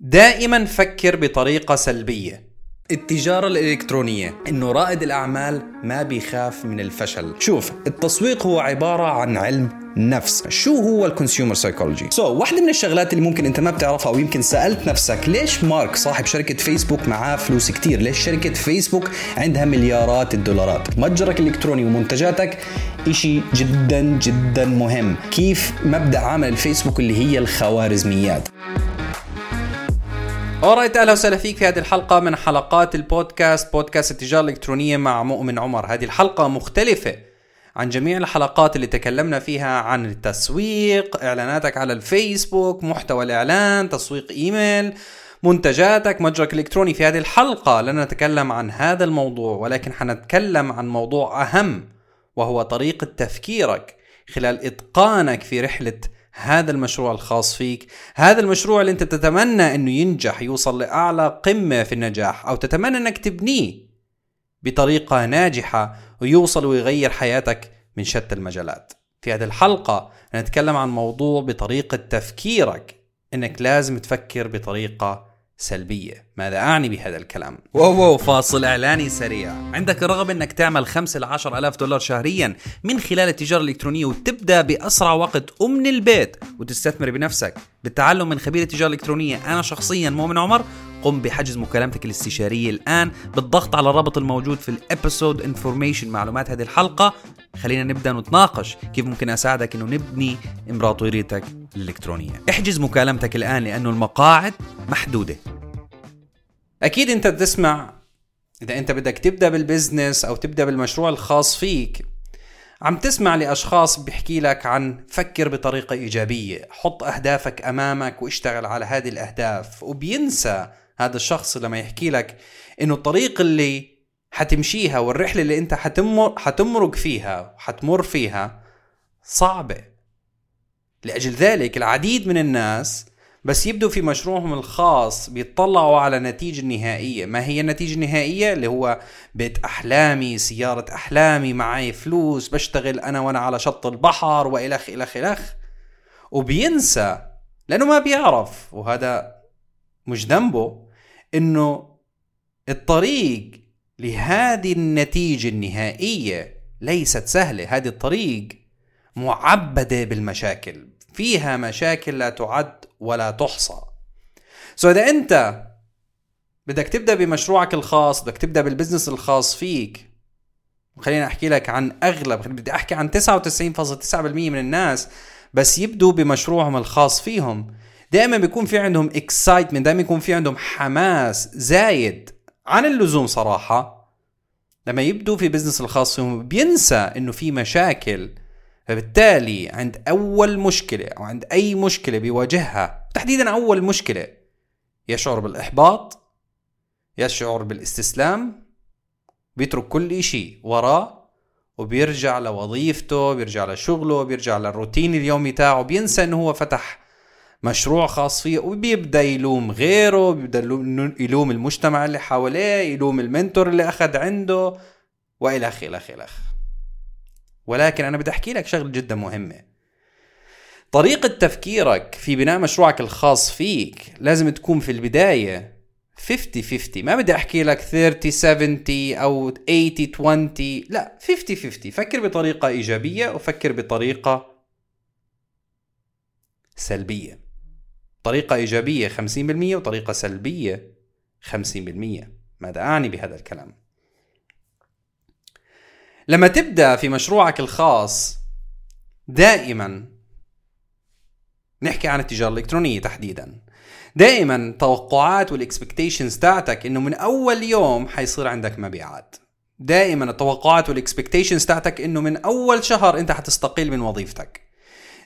دائما فكر بطريقة سلبية. التجارة الإلكترونية إنه رائد الأعمال ما بيخاف من الفشل. شوف التسويق هو عبارة عن علم نفس. شو هو ال consumer psychology so so, واحدة من الشغلات اللي ممكن أنت ما بتعرفها أو يمكن سألت نفسك ليش مارك صاحب شركة فيسبوك معاه فلوس كتير؟ ليش شركة فيسبوك عندها مليارات الدولارات؟ متجرك الإلكتروني ومنتجاتك إشي جدا جدا مهم. كيف مبدأ عمل الفيسبوك اللي هي الخوارزميات؟ alright أهلا وسهلا فيك في هذه الحلقة من حلقات ال podcast podcast التجارة الإلكترونية مع مؤمن عمر. هذه الحلقة مختلفة عن جميع الحلقات اللي تكلمنا فيها عن التسويق إعلاناتك على الفيسبوك محتوى الإعلان تسويق إيميل منتجاتك متجرك الإلكتروني. في هذه الحلقة لن نتكلم عن هذا الموضوع ولكن حنتكلم عن موضوع أهم وهو طريقة تفكيرك خلال إتقانك في رحلة هذا المشروع الخاص فيك. هذا المشروع اللي انت تتمنى انه ينجح يوصل لأعلى قمة في النجاح أو تتمنى انك تبنيه بطريقة ناجحة ويوصل ويغير حياتك من شتى المجالات. في هذه الحلقة نتكلم عن موضوع بطريقة تفكيرك إنك لازم تفكر بطريقة سلبية. ماذا أعني بهذا الكلام؟ واو فاصل إعلاني سريع. عندك رغبة أنك تعمل 5 ل 10 ألاف دولار شهريا من خلال التجارة الإلكترونية وتبدأ بأسرع وقت ومن البيت وتستثمر بنفسك. بالتعلم من خبير التجارة الإلكترونية أنا شخصيا مؤمن عمر قم بحجز مكالمتك الاستشارية الآن بالضغط على الرابط الموجود في ال episode information معلومات هذه الحلقة. خلينا نبدأ نتناقش كيف ممكن أساعدك أنه نبني إمبراطوريتك الإلكترونية. احجز مكالمتك الآن لأنه المقاعد محدودة. أكيد أنت بتسمع إذا أنت بدك تبدأ بالبزنس أو تبدأ بالمشروع الخاص فيك عم تسمع لأشخاص بيحكي لك عن فكر بطريقة إيجابية. حط أهدافك أمامك واشتغل على هذه الأهداف وبينسى هذا الشخص لما يحكي لك إنه الطريق اللي حتمشيها والرحلة اللي أنت حتمر حتمرق فيها وحتمر فيها صعبة. لأجل ذلك العديد من الناس بس يبدوا في مشروعهم الخاص بيطلعوا على النتيجة النهائية ما هي النتيجة النهائية؟ اللي هو بيت أحلامي سيارة أحلامي معي فلوس بشتغل أنا وأنا على شط البحر وإلخ إلخ إلخ وبينسى لأنه ما بيعرف. وهذا مش ذنبه. إنه الطريق لهذه النتيجة النهائية ليست سهلة. هذه الطريق معبدة بالمشاكل. فيها مشاكل لا تعد ولا تحصى. so إذا أنت بدك تبدأ بمشروعك الخاص بدك تبدأ بال business الخاص فيك خلينا أحكي لك عن أغلب بدي أحكي عن 99.9% من الناس بس يبدوا بمشروعهم الخاص فيهم. دائما بيكون في عندهم excitement دائما يكون في عندهم حماس زايد عن اللزوم صراحة. لما يبدوا في business الخاص بينسى إنه في مشاكل فبالتالي عند أول مشكلة أو عند أي مشكلة بيواجهها تحديدا أول مشكلة يشعر بالإحباط يشعر بالإستسلام بيترك كل شيء وراه وبيرجع لوظيفته بيرجع لشغله بيرجع للروتين اليومي تاعه بينسى إنه هو فتح مشروع خاص فيه وبيبدأ يلوم غيره بيبدأ يلوم المجتمع اللي حواليه يلوم المنتور اللي أخذ عنده والخ الخ الخ ولكن أنا بدي أحكي لك شغلة جدا مهمة. طريقة تفكيرك في بناء مشروعك الخاص فيك لازم تكون في البداية 50 50 ما بدي أحكي لك 30 70 أو 80 20 لا 50 50 فكر بطريقة إيجابية وفكر بطريقة سلبية. طريقة إيجابية 50% وطريقة سلبية 50% ماذا أعني بهذا الكلام؟ لما تبدأ في مشروعك الخاص دائما نحكي عن التجارة الإلكترونية تحديدا. دائما توقعات وال expectations تاعتك إنه من أول يوم حيصير عندك مبيعات. دائما التوقعات وال expectations تاعتك إنه من أول شهر أنت حتستقيل من وظيفتك.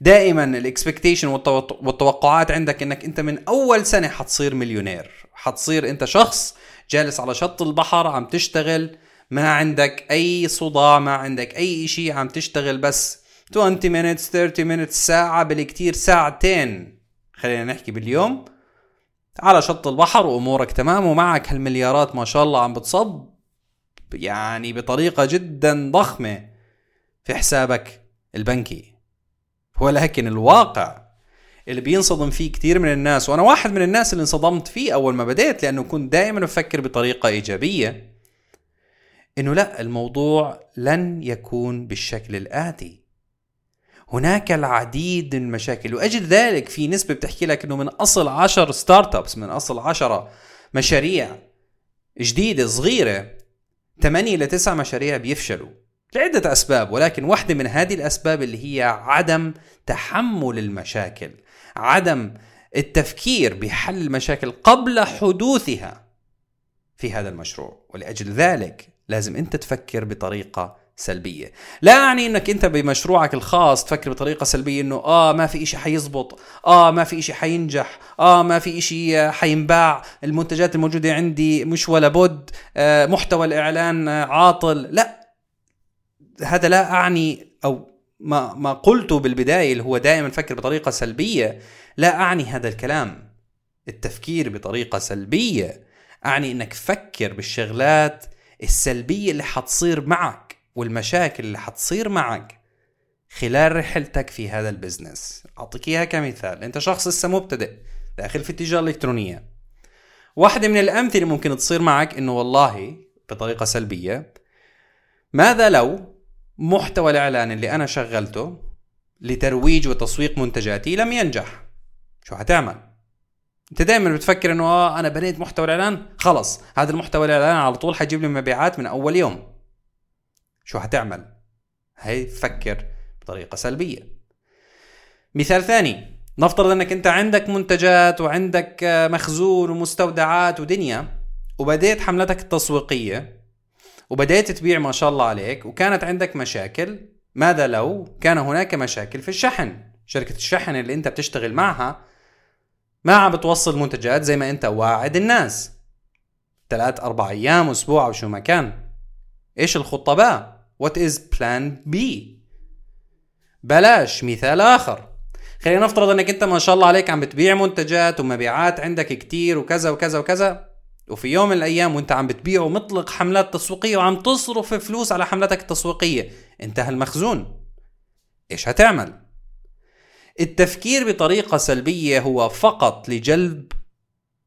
دائما ال expectation والتوقعات عندك إنك أنت من أول سنة حتصير مليونير. حتصير أنت شخص جالس على شط البحر عم تشتغل ما عندك أي صداع ما عندك أي شيء عم تشتغل بس 20 minutes 30 minutes ساعة بالكتير ساعتين. خلينا نحكي باليوم. على شط البحر وأمورك تمام ومعك هالمليارات ما شاء الله عم بتصب يعني بطريقة جدا ضخمة في حسابك البنكي. ولكن الواقع اللي بينصدم فيه كثير من الناس وأنا واحد من الناس اللي انصدمت فيه أول ما بديت لأنه كنت دائما بفكر بطريقة إيجابية إنه لا الموضوع لن يكون بالشكل الآتي. هناك العديد من المشاكل واجل ذلك في نسبة بتحكي لك إنه من أصل 10 ستارت ابس من أصل 10 مشاريع جديدة صغيرة 8 ل 9 مشاريع بيفشلوا. لعدة أسباب ولكن واحدة من هذه الأسباب اللي هي عدم تحمل المشاكل عدم التفكير بحل المشاكل قبل حدوثها في هذا المشروع. ولأجل ذلك لازم أنت تفكر بطريقة سلبية. لا يعني إنك أنت بمشروعك الخاص تفكر بطريقة سلبية إنه آه ما في إشي حيزبط آه ما في إشي حينجح آه ما في إشي حينباع المنتجات الموجودة عندي مش ولا بد آه محتوى الإعلان عاطل لا. هذا لا أعني أو ما ما قلته بالبداية اللي هو دائما فكر بطريقة سلبية لا أعني هذا الكلام. التفكير بطريقة سلبية أعني إنك فكر بالشغلات السلبية اللي حتصير معك والمشاكل اللي حتصير معك خلال رحلتك في هذا البزنس. أعطيك إياها كمثال. أنت شخص لسه مبتدئ داخل في التجاره الإلكترونية. واحدة من الأمثلة ممكن تصير معك إنه والله بطريقة سلبية ماذا لو محتوى الإعلان اللي أنا شغلته لترويج وتسويق منتجاتي لم ينجح. شو هتعمل أنت دائما بتفكر إنه آه أنا بنيت محتوى الإعلان؟ خلص هذا المحتوى الإعلان على طول حيجيب لي مبيعات من أول يوم. شو هتعمل هي فكر بطريقة سلبية. مثال ثاني نفترض إنك أنت عندك منتجات وعندك مخزون ومستودعات ودنيا وبديت حملتك التسويقية وبدأت تبيع ما شاء الله عليك وكانت عندك مشاكل. ماذا لو كان هناك مشاكل في الشحن؟ شركة الشحن اللي أنت بتشتغل معها ما عم بتوصل منتجات زي ما أنت واعد الناس. ثلاث أربع أيام أسبوع أو شو ما كان. إيش الخطة باء؟ what is plan B بلاش مثال آخر. خلينا نفترض إنك أنت ما شاء الله عليك عم بتبيع منتجات ومبيعات عندك كتير وكذا وكذا وكذا. وفي يوم من الأيام وانت عم بتبيع ومطلق حملات تسويقية وعم تصرف فلوس على حملاتك التسويقية انتهى المخزون. إيش هتعمل؟ التفكير بطريقة سلبية هو فقط لجلب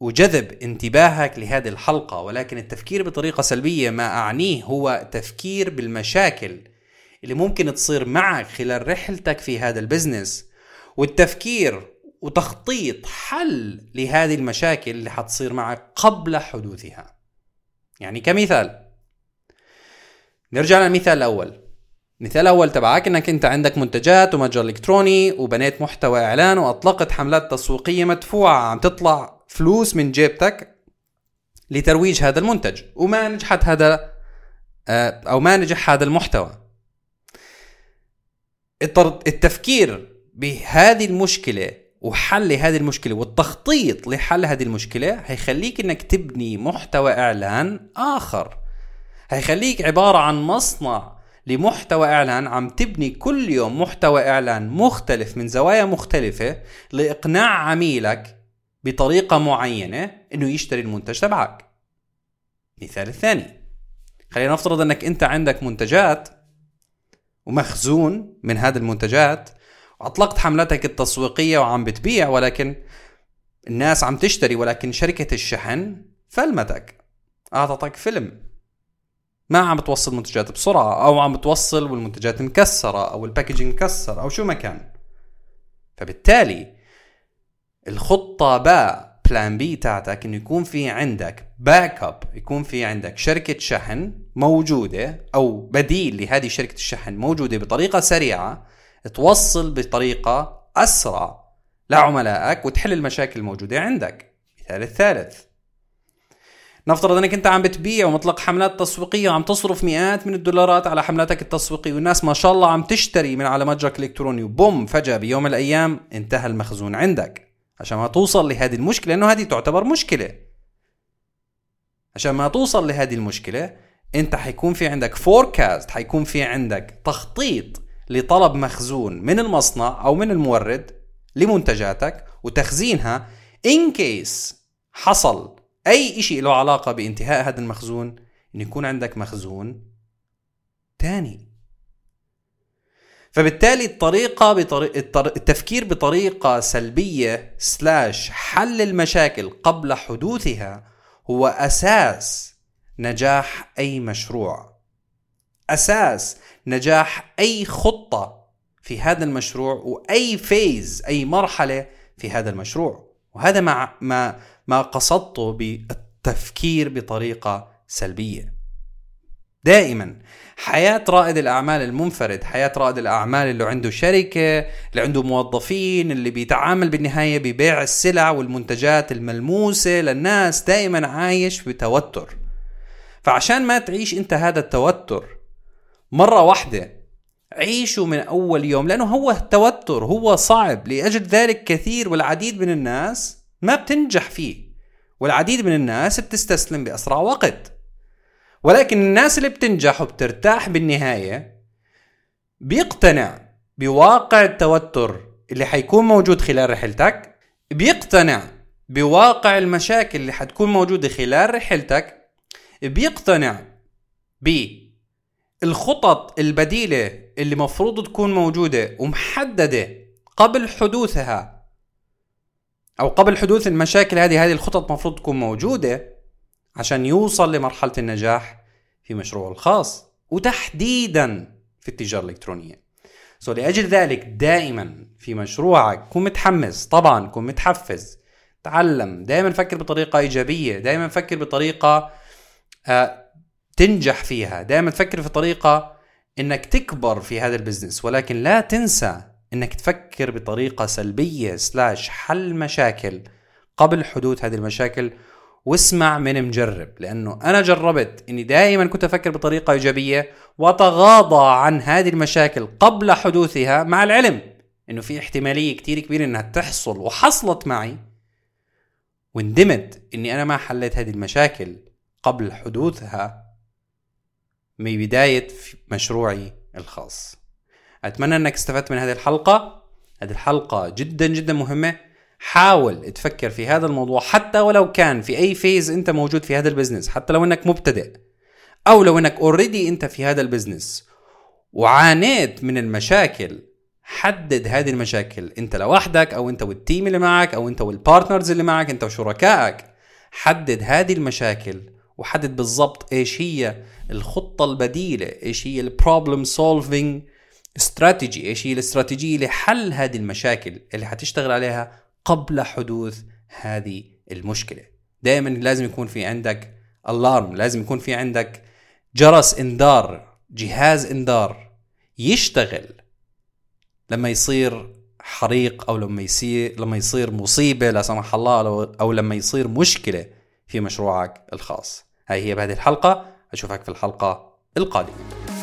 وجذب انتباهك لهذه الحلقة ولكن التفكير بطريقة سلبية ما أعنيه هو تفكير بالمشاكل اللي ممكن تصير معك خلال رحلتك في هذا البزنس. والتفكير وتخطيط حل لهذه المشاكل اللي حتصير معك قبل حدوثها. يعني كمثال نرجع للمثال الأول. المثال الأول تبعك إنك أنت عندك منتجات ومتجر إلكتروني وبنيت محتوى إعلان وأطلقت حملات تسويقية مدفوعة عم تطلع فلوس من جيبتك لترويج هذا المنتج وما نجحت هذا آه، أو ما نجح هذا المحتوى. التفكير بهذه المشكلة وحل هذه المشكلة والتخطيط لحل هذه المشكلة هيخليك إنك تبني محتوى إعلان آخر. هيخليك عبارة عن مصنع لمحتوى إعلان عم تبني كل يوم محتوى إعلان مختلف من زوايا مختلفة لإقناع عميلك بطريقة معينة إنه يشتري المنتج تبعك. مثال الثاني خلينا نفترض إنك أنت عندك منتجات ومخزون من هذه المنتجات أطلقت حملتك التسويقية وعم بتبيع ولكن الناس عم تشتري ولكن شركة الشحن فلمتك أعطتك فيلم. ما عم بتوصل منتجات بسرعة أو عم بتوصل والمنتجات مكسرة أو ال packaging مكسر أو شو ما كان. فبالتالي الخطة باء plan B تاعتك إنه يكون في عندك backup يكون في عندك شركة شحن موجودة أو بديل لهذه شركة الشحن موجودة بطريقة سريعة توصل بطريقة أسرع. لعملائك وتحل المشاكل الموجودة عندك. مثال الثالث. نفترض أنك أنت عم بتبيع ومطلق حملات تسويقية وعم تصرف مئات من الدولارات على حملاتك التسويقية والناس ما شاء الله عم تشتري من على متجرك الإلكتروني وبوم فجأة بيوم من الأيام انتهى المخزون عندك. عشان ما توصل لهذه المشكلة لأنه هذه تعتبر مشكلة. عشان ما توصل لهذه المشكلة أنت حيكون في عندك فوركاست حيكون في عندك تخطيط. لطلب مخزون من المصنع أو من المورد لمنتجاتك وتخزينها ان كيس حصل أي شيء له علاقة بانتهاء هذا المخزون إن يكون عندك مخزون تاني. فبالتالي الطريقة بطريقة التفكير بطريقة سلبية سلاش حل المشاكل قبل حدوثها هو أساس نجاح أي مشروع. أساس نجاح أي خطة في هذا المشروع وأي فيز أي مرحلة في هذا المشروع. وهذا ما ما ما قصدته بالتفكير بطريقة سلبية. دائما حياة رائد الأعمال المنفرد حياة رائد الأعمال اللي عنده شركة اللي عنده موظفين اللي بيتعامل بالنهاية ببيع السلع والمنتجات الملموسة للناس دائما عايش بتوتر. فعشان ما تعيش أنت هذا التوتر مرة واحدة. عيشوا من أول يوم لأنه هو التوتر هو صعب. لأجل ذلك كثير والعديد من الناس ما بتنجح فيه. والعديد من الناس بتستسلم بأسرع وقت. ولكن الناس اللي بتنجح وبترتاح بالنهاية بيقتنع بواقع التوتر اللي حيكون موجود خلال رحلتك بيقتنع بواقع المشاكل اللي حتكون موجودة خلال رحلتك بيقتنع بالخطط البديلة اللي مفروض تكون موجودة ومحددة قبل حدوثها أو قبل حدوث المشاكل هذه هذه الخطط مفروض تكون موجودة عشان يوصل لمرحلة النجاح في مشروعه الخاص وتحديدا في التجارة الإلكترونية. سو لأجل ذلك دائما في مشروعك كن متحمس. طبعا كن متحفز. تعلم. دائما فكر بطريقة إيجابية. دائما فكر بطريقة آه تنجح فيها. دائما تفكر في طريقة إنك تكبر في هذا ال business ولكن لا تنسى إنك تفكر بطريقة سلبية slash حل مشاكل قبل حدوث هذه المشاكل واسمع من مجرب لأنه أنا جربت إني دائما كنت أفكر بطريقة إيجابية وأتغاضى عن هذه المشاكل قبل حدوثها مع العلم إنه في احتمالية كتير كبيرة إنها تحصل وحصلت معي وندمت إني أنا ما حليت هذه المشاكل قبل حدوثها من بدايه مشروعي الخاص. أتمنى أنك استفدت من هذه الحلقة. هذه الحلقة جدا جدا مهمة. حاول تفكر في هذا الموضوع حتى ولو كان في أي phase أنت موجود في هذا ال business حتى لو أنك مبتدئ أو لو أنك already أنت في هذا ال business وعانيت من المشاكل حدد هذه المشاكل. أنت لوحدك أو أنت وال team اللي معك أو أنت وال partners اللي معك أنت وشركائك حدد هذه المشاكل. وحدد بالضبط إيش هي الخطة البديلة إيش هي ال problem solving strategy إيش هي الاستراتيجية لحل هذه المشاكل اللي حتشتغل عليها قبل حدوث هذه المشكلة. دائما لازم يكون في عندك الارم لازم يكون في عندك جرس إنذار جهاز إنذار يشتغل لما يصير حريق أو لما يصير لما يصير مصيبة لا سمح الله أو لما يصير مشكلة. في مشروعك الخاص. هاي هي بهذه الحلقة أشوفك في الحلقة القادمة.